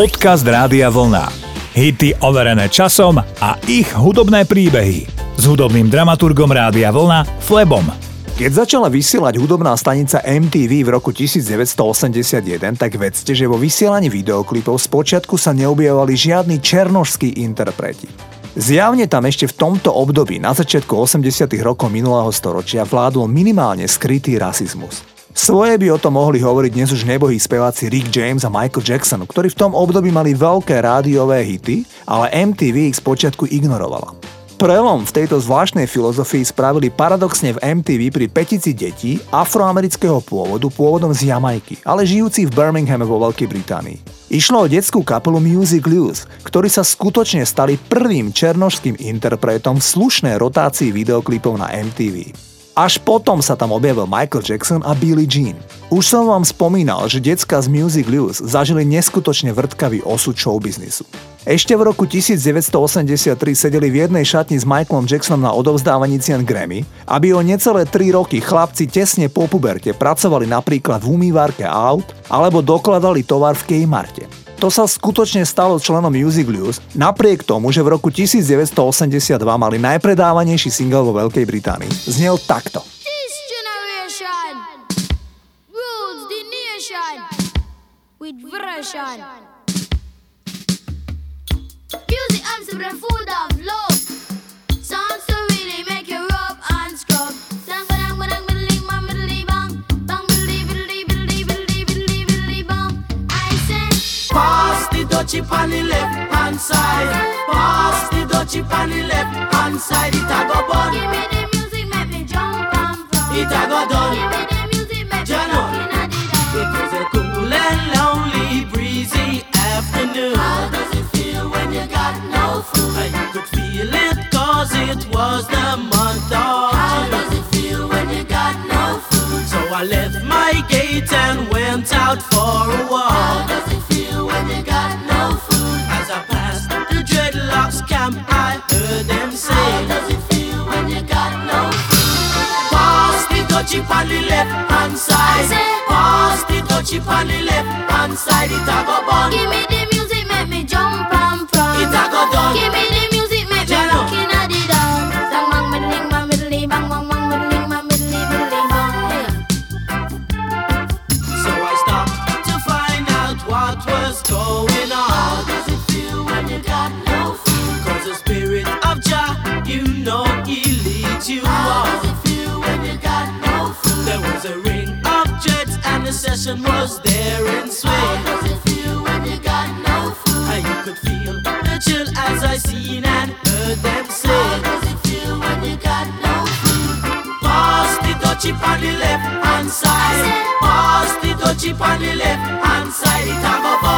Podcast Rádia Vlna. Hity overené časom a ich hudobné príbehy. S hudobným dramaturgom Rádia Vlna Flebom. Keď začala vysielať hudobná stanica MTV v roku 1981, tak vedzte, že vo vysielaní videoklipov spočiatku sa neobjavovali žiadni černožskí interpreti. Zjavne tam ešte v tomto období, na začiatku 80. rokov minulého storočia, vládol minimálne skrytý rasizmus. Svoje by o tom mohli hovoriť dnes už nebohí speváci Rick James a Michael Jackson, ktorí v tom období mali veľké rádiové hity, ale MTV ich spočiatku ignorovala. Prelom v tejto zvláštnej filozofii spravili paradoxne v MTV pri petici detí afroamerického pôvodu pôvodom z Jamajky, ale žijúci v Birminghame vo Veľkej Británii. Išlo o detskú kapelu Music Blues, ktorí sa skutočne stali prvým černožským interpretom v slušnej rotácii videoklipov na MTV. Až potom sa tam objavil Michael Jackson a Billie Jean. Už som vám spomínal, že decka z Music Blues zažili neskutočne vrtkavý osud showbiznisu. Ešte v roku 1983 sedeli v jednej šatni s Michaelom Jacksonom na odovzdávaní cien Grammy, aby o necelé 3 roky chlapci tesne po puberte pracovali napríklad v umývárke aut alebo dokladali tovar v Kmarte. To sa skutočne stalo členom Music Blues, napriek tomu, že v roku 1982 mali najpredávanejší single vo Veľkej Británii. Znel takto. Music, I'm full dutchie on the left hand side. Pass the dutchie on the left hand side. It a go bun. Give me the music, make me jump and from. It a go done. Give me the music, make me jump It was a cool and lonely, breezy afternoon. How does it feel when you got no food? I could feel it cause it was the month of How does it feel when you got no food? So I left my gate and went out for a walk. How does it feel when you got no I passed the dreadlocks I heard them say, How does it feel when you got no food? Pass the touchy on the left hand side. Say, Pass the touchy on the left hand side. It a go bun. Give me the music, make me jump and from. It a go done. Give me the music, make me rockin' at the down. Bang bang middling, bang middling, bang bang bang middling, bang middling, middling, bang. So I stopped to find out what was going on. And session was there in swing. How does it feel when you got no food? And you could feel the chill as I seen and heard them say. How does it feel when you got no food? Pass the touchy on the left hand side. Pass the touchy on the left hand side. It a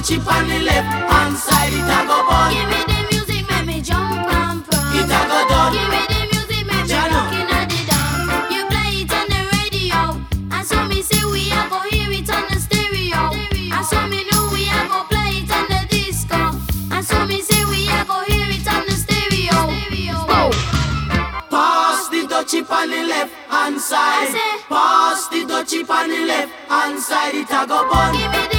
touch it on the left hand side, it a go on. Give me the music, make me jump and prance. It a go down. Give me the music, make me looking Inna the dance, You play it on the radio, and so me say we a go hear it on the stereo, and so me know we a go play it on the disco, and so me say we a go hear it on the stereo. stereo. Pass the touch on the left hand side. Pass the touch on the left hand side, it a go on.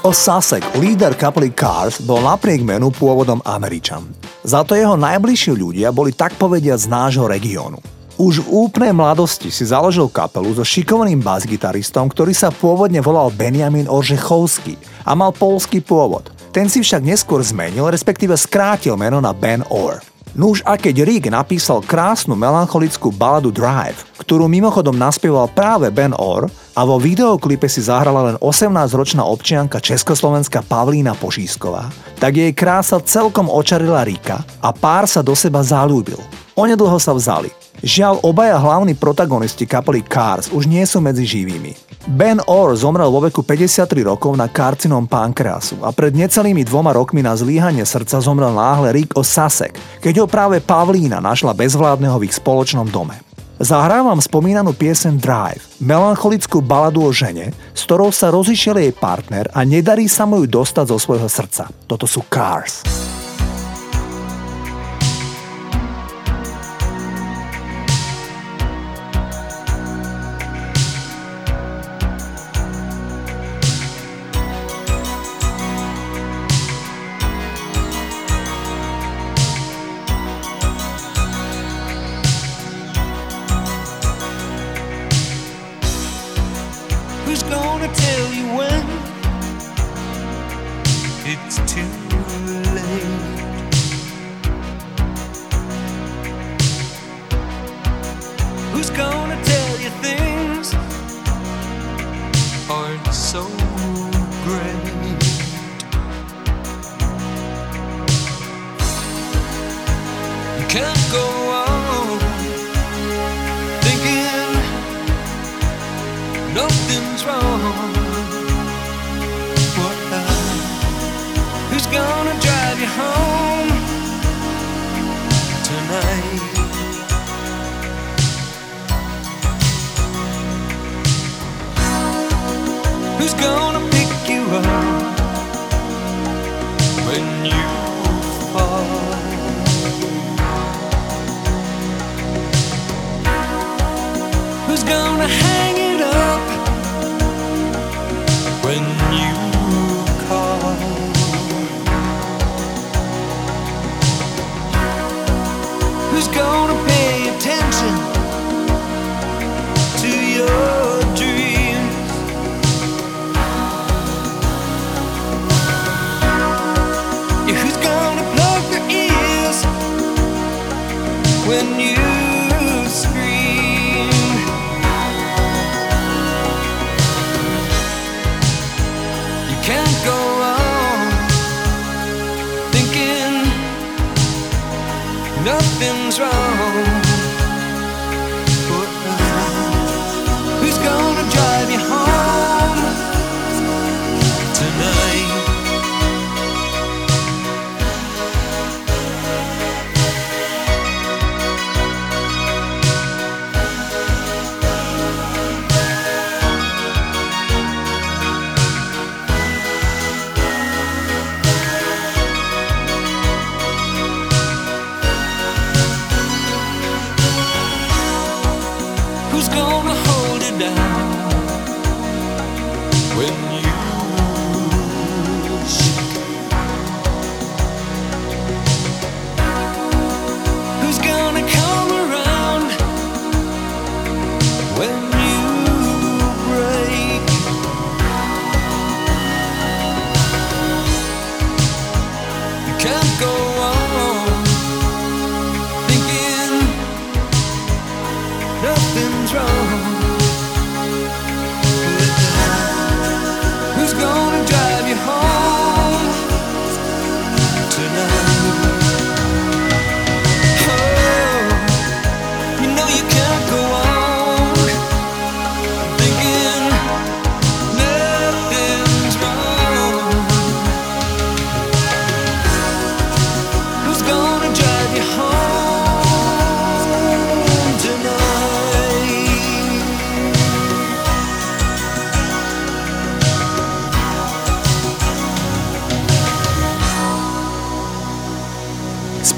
Rick Osasek, líder kapely Cars, bol napriek menu pôvodom Američan. Za to jeho najbližší ľudia boli tak povediať z nášho regiónu. Už v úplnej mladosti si založil kapelu so šikovným basgitaristom, ktorý sa pôvodne volal Benjamin Oržechovský a mal polský pôvod. Ten si však neskôr zmenil, respektíve skrátil meno na Ben Orr. Nuž a keď Rick napísal krásnu melancholickú baladu Drive, ktorú mimochodom naspieval práve Ben Orr a vo videoklipe si zahrala len 18-ročná občianka Československa Pavlína Pošísková, tak jej krása celkom očarila Rika a pár sa do seba zalúbil. Onedlho sa vzali. Žiaľ, obaja hlavní protagonisti kapely Cars už nie sú medzi živými. Ben Orr zomrel vo veku 53 rokov na karcinom pankreasu a pred necelými dvoma rokmi na zlíhanie srdca zomrel náhle Rick Sasek, keď ho práve Pavlína našla bezvládneho v ich spoločnom dome. Zahrávam spomínanú piesen Drive, melancholickú baladu o žene, s ktorou sa rozišiel jej partner a nedarí sa mu ju dostať zo svojho srdca. Toto sú Cars. who's gonna pick you up when you fall? Who's gonna hang? been wrong.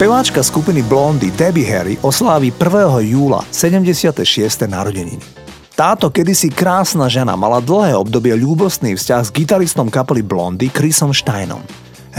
Speváčka skupiny Blondy Debbie Harry oslávi 1. júla 76. narodeniny. Táto kedysi krásna žena mala dlhé obdobie ľúbostný vzťah s gitaristom kapely Blondy Chrisom Steinom.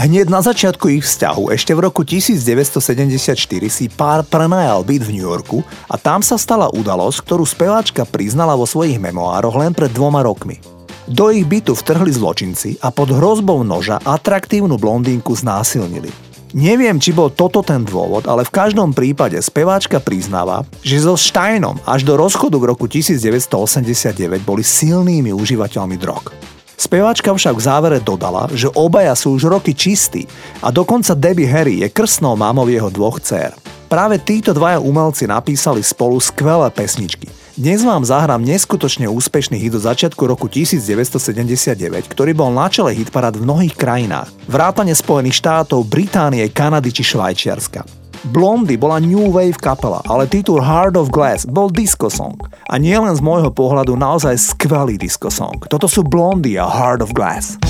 Hneď na začiatku ich vzťahu, ešte v roku 1974, si pár prenajal byt v New Yorku a tam sa stala udalosť, ktorú speváčka priznala vo svojich memoároch len pred dvoma rokmi. Do ich bytu vtrhli zločinci a pod hrozbou noža atraktívnu blondínku znásilnili. Neviem, či bol toto ten dôvod, ale v každom prípade speváčka priznáva, že so Steinom až do rozchodu v roku 1989 boli silnými užívateľmi drog. Speváčka však v závere dodala, že obaja sú už roky čistí a dokonca Debbie Harry je krstnou mámou jeho dvoch dcer. Práve títo dvaja umelci napísali spolu skvelé pesničky – dnes vám zahrám neskutočne úspešný hit do začiatku roku 1979, ktorý bol na čele hitparád v mnohých krajinách, vrátane Spojených štátov, Británie, Kanady či Švajčiarska. Blondy bola New Wave kapela, ale titul Heart of Glass bol disco song. A nie len z môjho pohľadu naozaj skvelý disco song. Toto sú Blondy a Heart of Glass.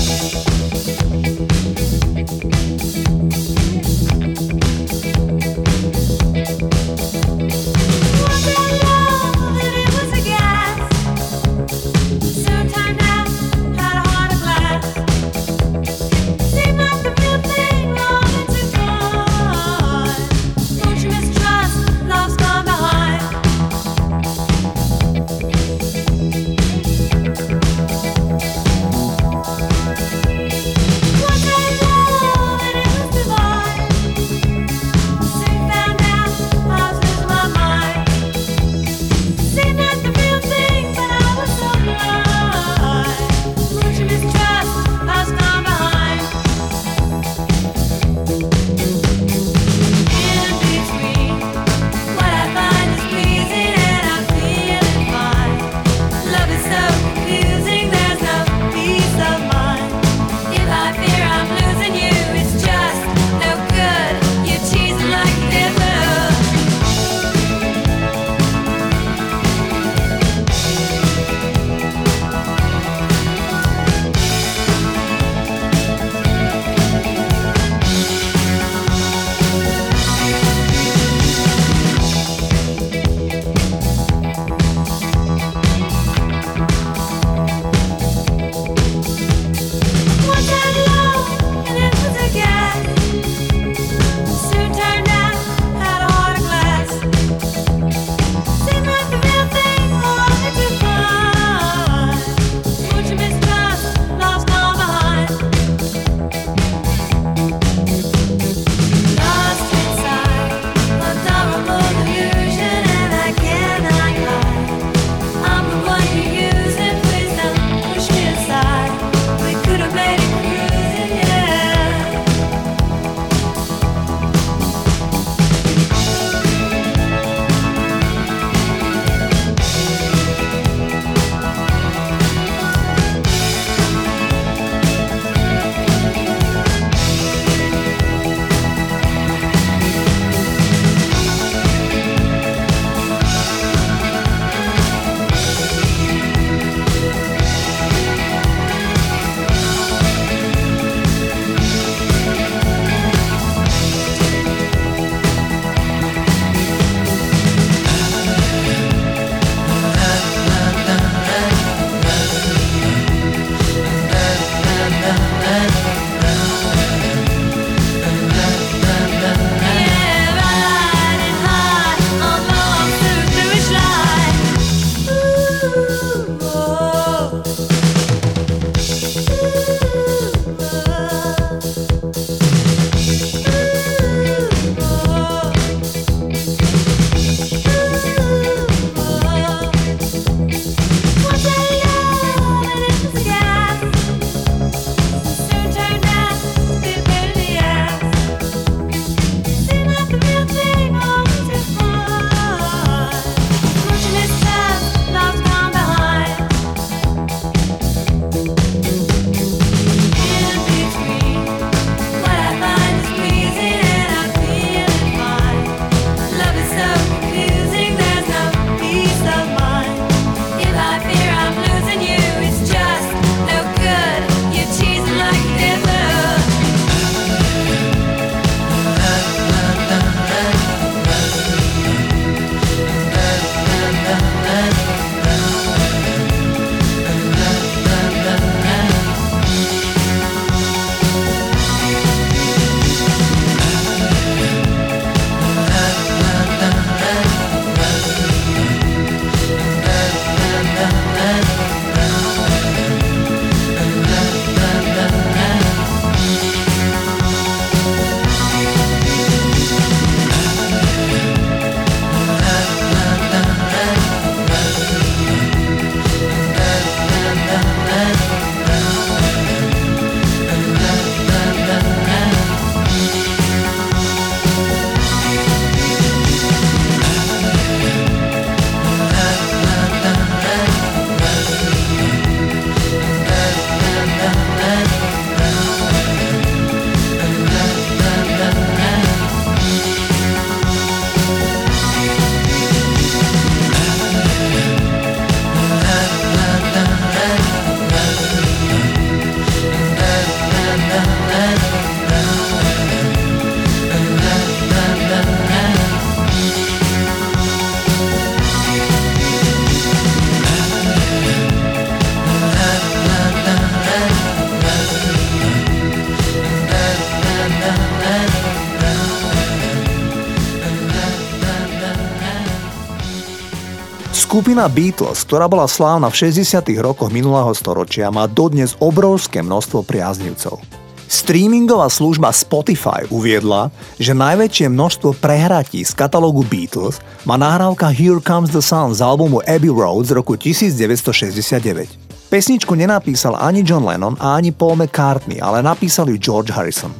Skupina Beatles, ktorá bola slávna v 60. rokoch minulého storočia, má dodnes obrovské množstvo priaznivcov. Streamingová služba Spotify uviedla, že najväčšie množstvo prehratí z katalógu Beatles má nahrávka Here Comes the Sun z albumu Abbey Road z roku 1969. Pesničku nenapísal ani John Lennon a ani Paul McCartney, ale napísal ju George Harrison.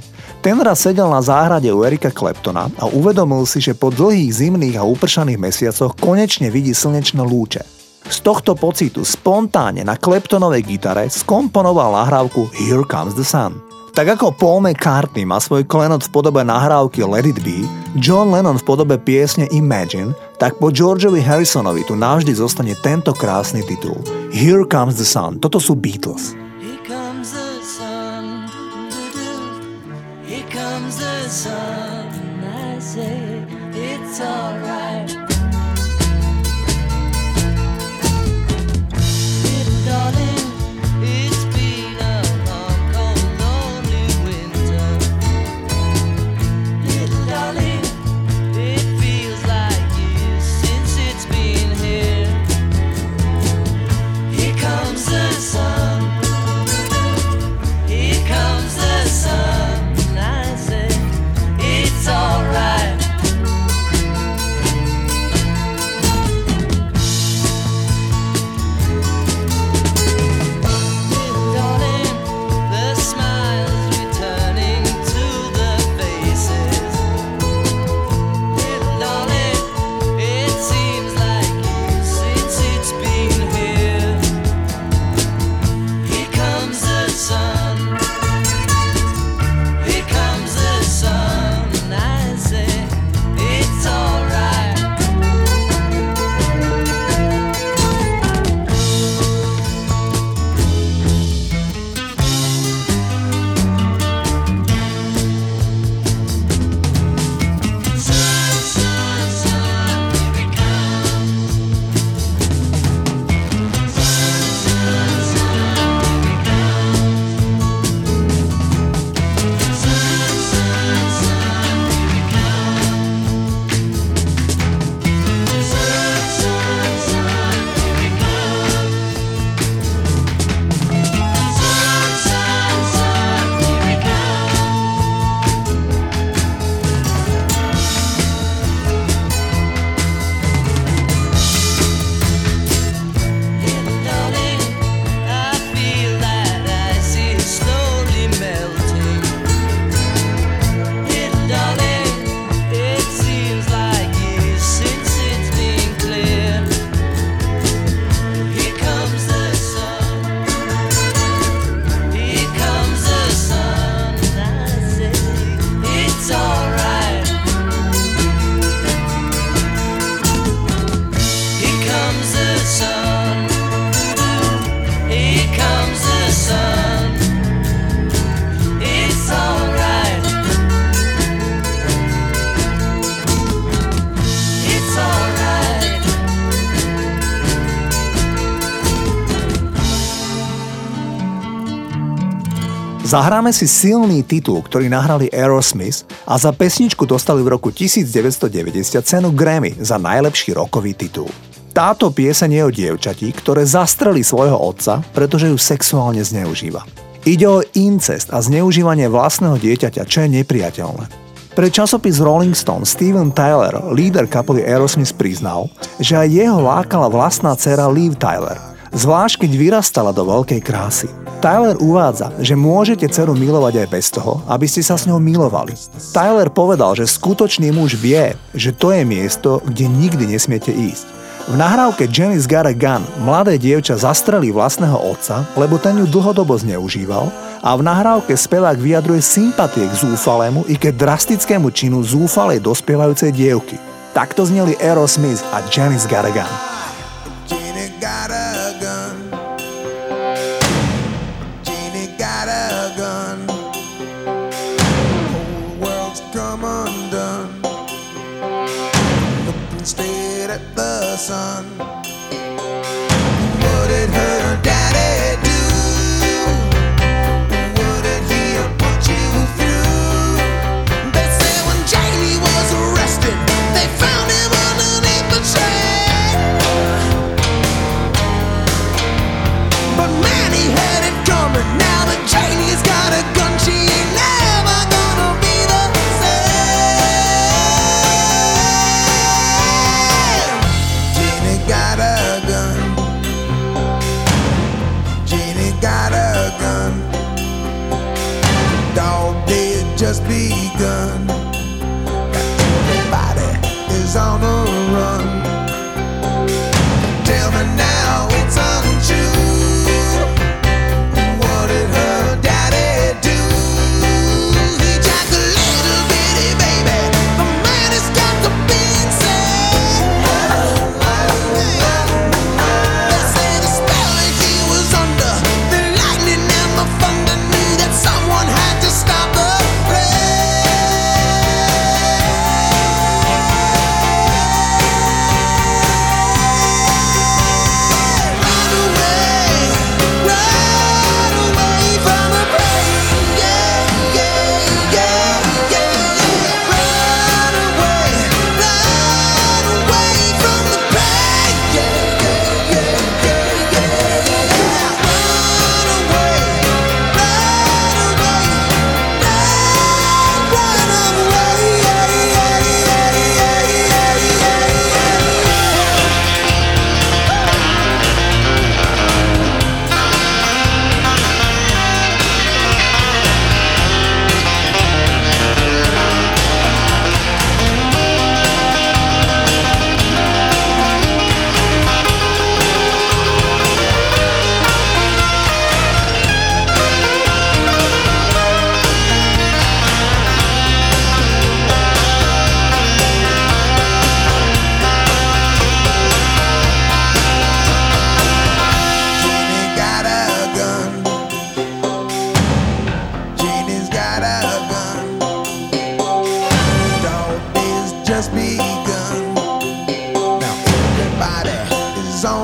Ten raz sedel na záhrade u Erika Kleptona a uvedomil si, že po dlhých zimných a upršaných mesiacoch konečne vidí slnečné lúče. Z tohto pocitu spontánne na Kleptonovej gitare skomponoval nahrávku Here Comes the Sun. Tak ako Paul McCartney má svoj klenot v podobe nahrávky Let It Be, John Lennon v podobe piesne Imagine, tak po Georgeovi Harrisonovi tu navždy zostane tento krásny titul. Here Comes the Sun. Toto sú Beatles. Zahráme si silný titul, ktorý nahrali Aerosmith a za pesničku dostali v roku 1990 cenu Grammy za najlepší rokový titul. Táto pieseň je o dievčati, ktoré zastreli svojho otca, pretože ju sexuálne zneužíva. Ide o incest a zneužívanie vlastného dieťaťa, čo je nepriateľné. Pre časopis Rolling Stone Steven Tyler, líder kapely Aerosmith, priznal, že aj jeho lákala vlastná dcera Liv Tyler – zvlášť keď vyrastala do veľkej krásy. Tyler uvádza, že môžete dceru milovať aj bez toho, aby ste sa s ňou milovali. Tyler povedal, že skutočný muž vie, že to je miesto, kde nikdy nesmiete ísť. V nahrávke Janice Got a Gun mladé dievča zastrelí vlastného otca, lebo ten ju dlhodobo zneužíval a v nahrávke spevák vyjadruje sympatie k zúfalému i ke drastickému činu zúfalej dospievajúcej dievky. Takto zneli Aerosmith a Janice Got a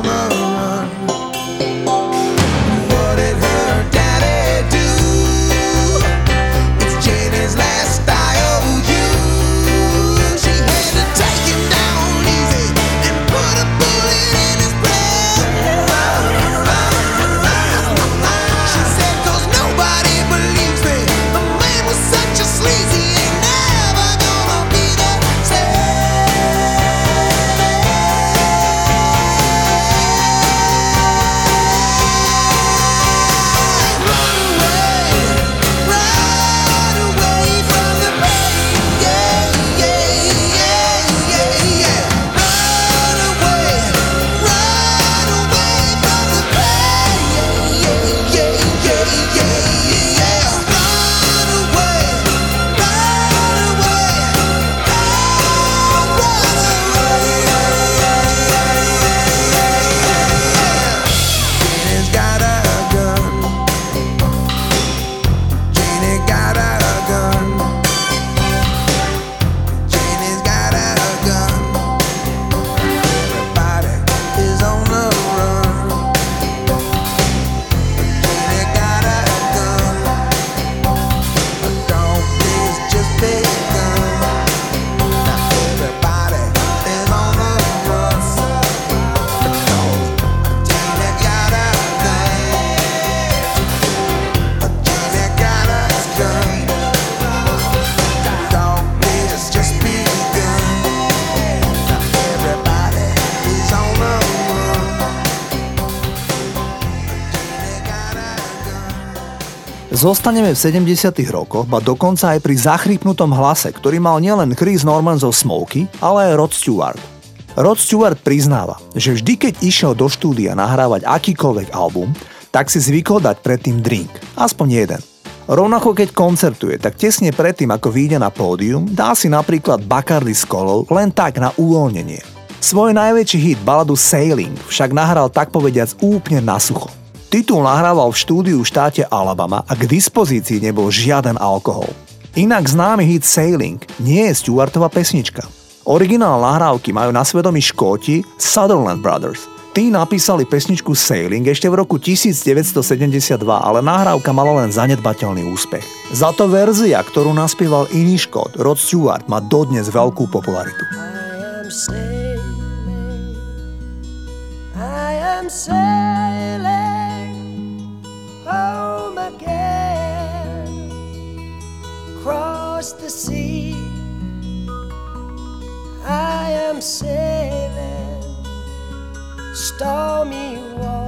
on. Zostaneme v 70 rokoch, ba dokonca aj pri zachrypnutom hlase, ktorý mal nielen Chris Norman zo Smokey, ale aj Rod Stewart. Rod Stewart priznáva, že vždy keď išiel do štúdia nahrávať akýkoľvek album, tak si zvykol dať predtým drink, aspoň jeden. Rovnako keď koncertuje, tak tesne predtým ako vyjde na pódium, dá si napríklad Bacardi s kolou len tak na uvoľnenie. Svoj najväčší hit baladu Sailing však nahral tak povediac úplne na sucho. Titul nahrával v štúdiu v štáte Alabama a k dispozícii nebol žiaden alkohol. Inak známy hit Sailing nie je Stewartova pesnička. Originál nahrávky majú na svedomí Škóti Sutherland Brothers. Tí napísali pesničku Sailing ešte v roku 1972, ale nahrávka mala len zanedbateľný úspech. Za to verzia, ktorú naspieval iný Škót, Rod Stewart, má dodnes veľkú popularitu. I am sailing. I am sailing sea. I am sailing stormy waters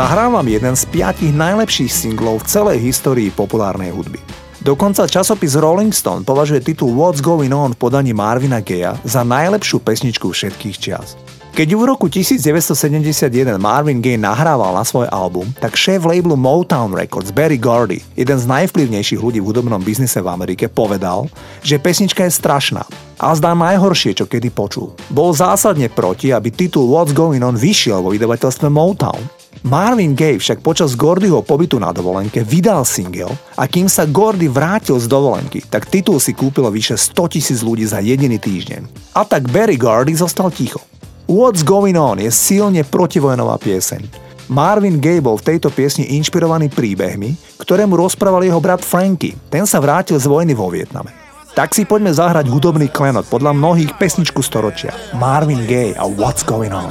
Zahrávam jeden z piatich najlepších singlov v celej histórii populárnej hudby. Dokonca časopis Rolling Stone považuje titul What's Going On v podaní Marvina Gaya za najlepšiu pesničku všetkých čias. Keď v roku 1971 Marvin Gaye nahrával na svoj album, tak šéf labelu Motown Records Barry Gordy, jeden z najvplyvnejších ľudí v hudobnom biznise v Amerike, povedal, že pesnička je strašná a zdá najhoršie, čo kedy počul. Bol zásadne proti, aby titul What's Going On vyšiel vo vydavateľstve Motown. Marvin Gaye však počas Gordyho pobytu na dovolenke vydal single a kým sa Gordy vrátil z dovolenky, tak titul si kúpilo vyše 100 tisíc ľudí za jediný týždeň. A tak Barry Gordy zostal ticho. What's Going On je silne protivojnová pieseň. Marvin Gaye bol v tejto piesni inšpirovaný príbehmi, ktoré mu rozprával jeho brat Frankie. Ten sa vrátil z vojny vo Vietname. Tak si poďme zahrať hudobný klenot podľa mnohých pesničku storočia. Marvin Gaye a What's Going On.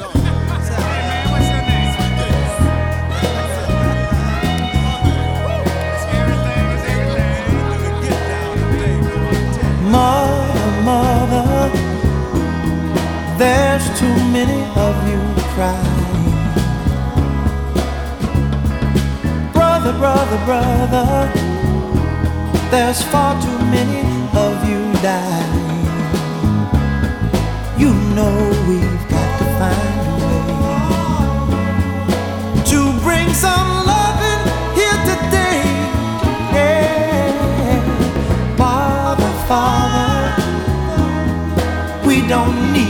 There's too many of you crying. Brother, brother, brother, there's far too many of you dying. You know we've got to find a way to bring some loving here today. Yeah. Father, Father, we don't need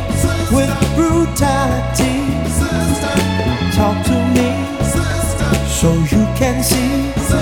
with brutality. Talk to me so you can see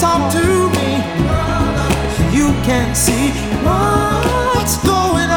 talk to me. So you can see what's going on.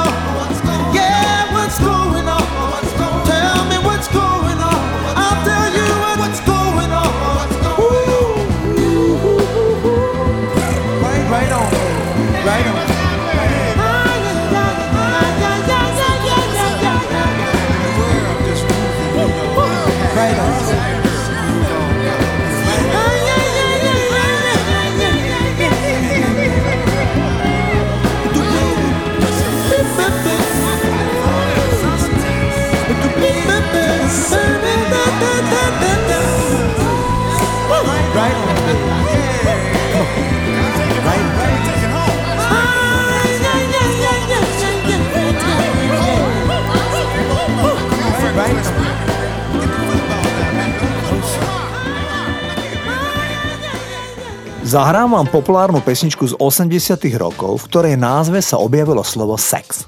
Zahrám vám populárnu pesničku z 80 rokov, v ktorej názve sa objavilo slovo sex.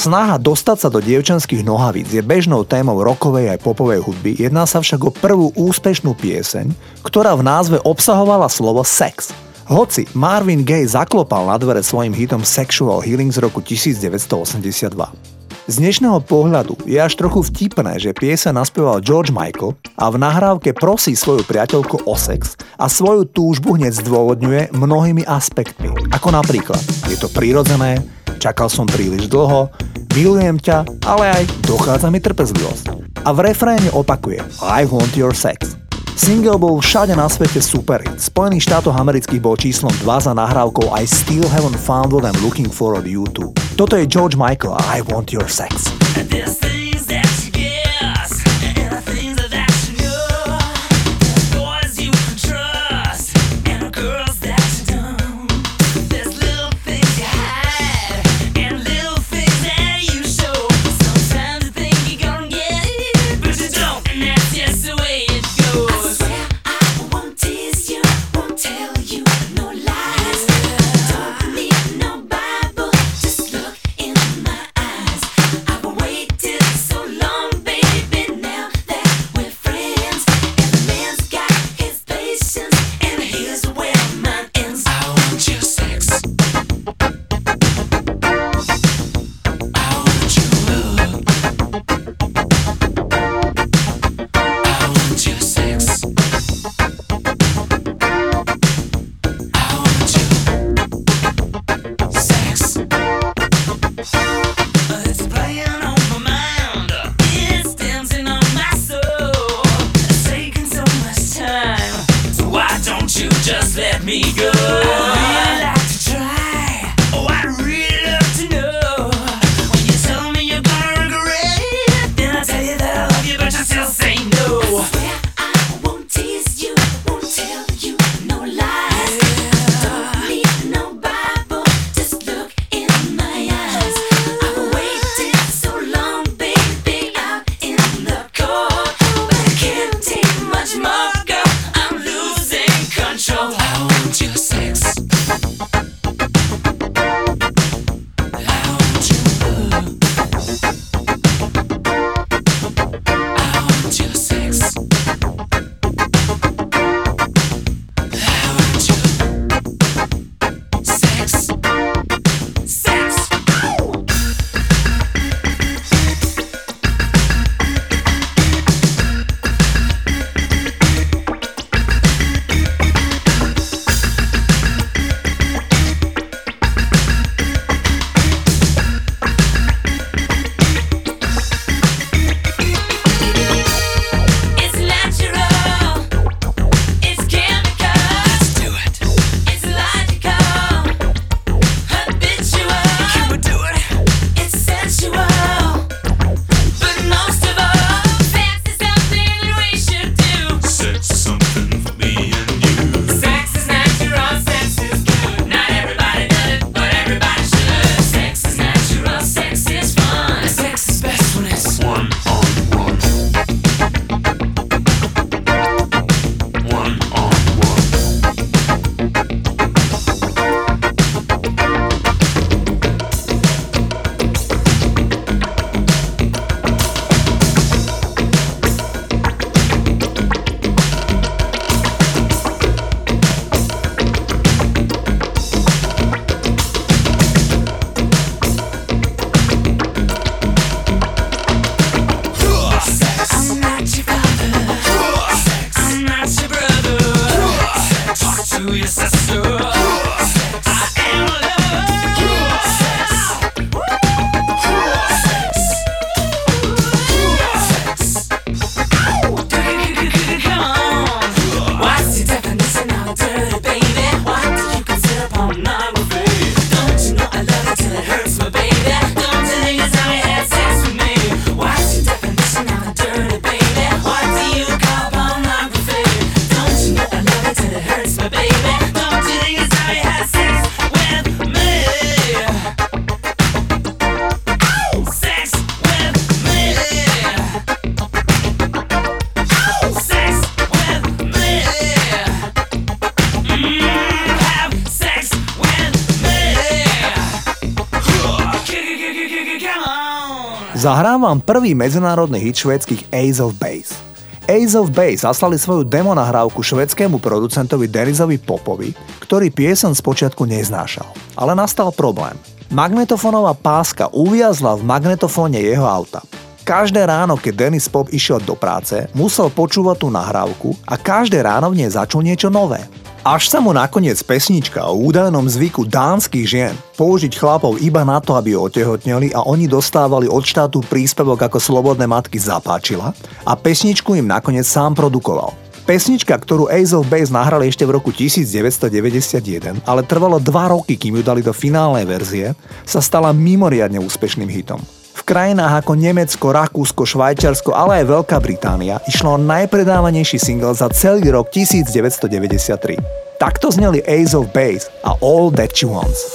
Snaha dostať sa do dievčanských nohavíc je bežnou témou rokovej aj popovej hudby, jedná sa však o prvú úspešnú pieseň, ktorá v názve obsahovala slovo sex. Hoci Marvin Gaye zaklopal na dvere svojim hitom Sexual Healing z roku 1982. Z dnešného pohľadu je až trochu vtipné, že piesa naspieval George Michael a v nahrávke prosí svoju priateľku o sex a svoju túžbu hneď zdôvodňuje mnohými aspektmi. Ako napríklad, je to prirodzené, čakal som príliš dlho, milujem ťa, ale aj dochádza mi trpezlivosť. A v refréne opakuje I want your sex. Single bol všade na svete super. V Spojených štátoch amerických bol číslom 2 za nahrávkou I still haven't found what I'm looking for od YouTube. Toto je George Michael a I want your sex. There's things Prvý medzinárodný hit švédskych Ace of Base. Ace of Base zaslali svoju demo nahrávku švedskému producentovi Denisovi Popovi, ktorý piesen spočiatku neznášal. Ale nastal problém. Magnetofónová páska uviazla v magnetofóne jeho auta. Každé ráno, keď Dennis Pop išiel do práce, musel počúvať tú nahrávku a každé ráno v nej začul niečo nové. Až sa mu nakoniec pesnička o údajnom zvyku dánskych žien použiť chlapov iba na to, aby otehotneli a oni dostávali od štátu príspevok ako slobodné matky zapáčila a pesničku im nakoniec sám produkoval. Pesnička, ktorú Ace of Base nahrali ešte v roku 1991, ale trvalo 2 roky, kým ju dali do finálnej verzie, sa stala mimoriadne úspešným hitom. Krajinách ako Nemecko, Rakúsko, Švajčiarsko, ale aj Veľká Británia išlo o najpredávanejší single za celý rok 1993. Takto zneli Ace of Base a All That She Wants.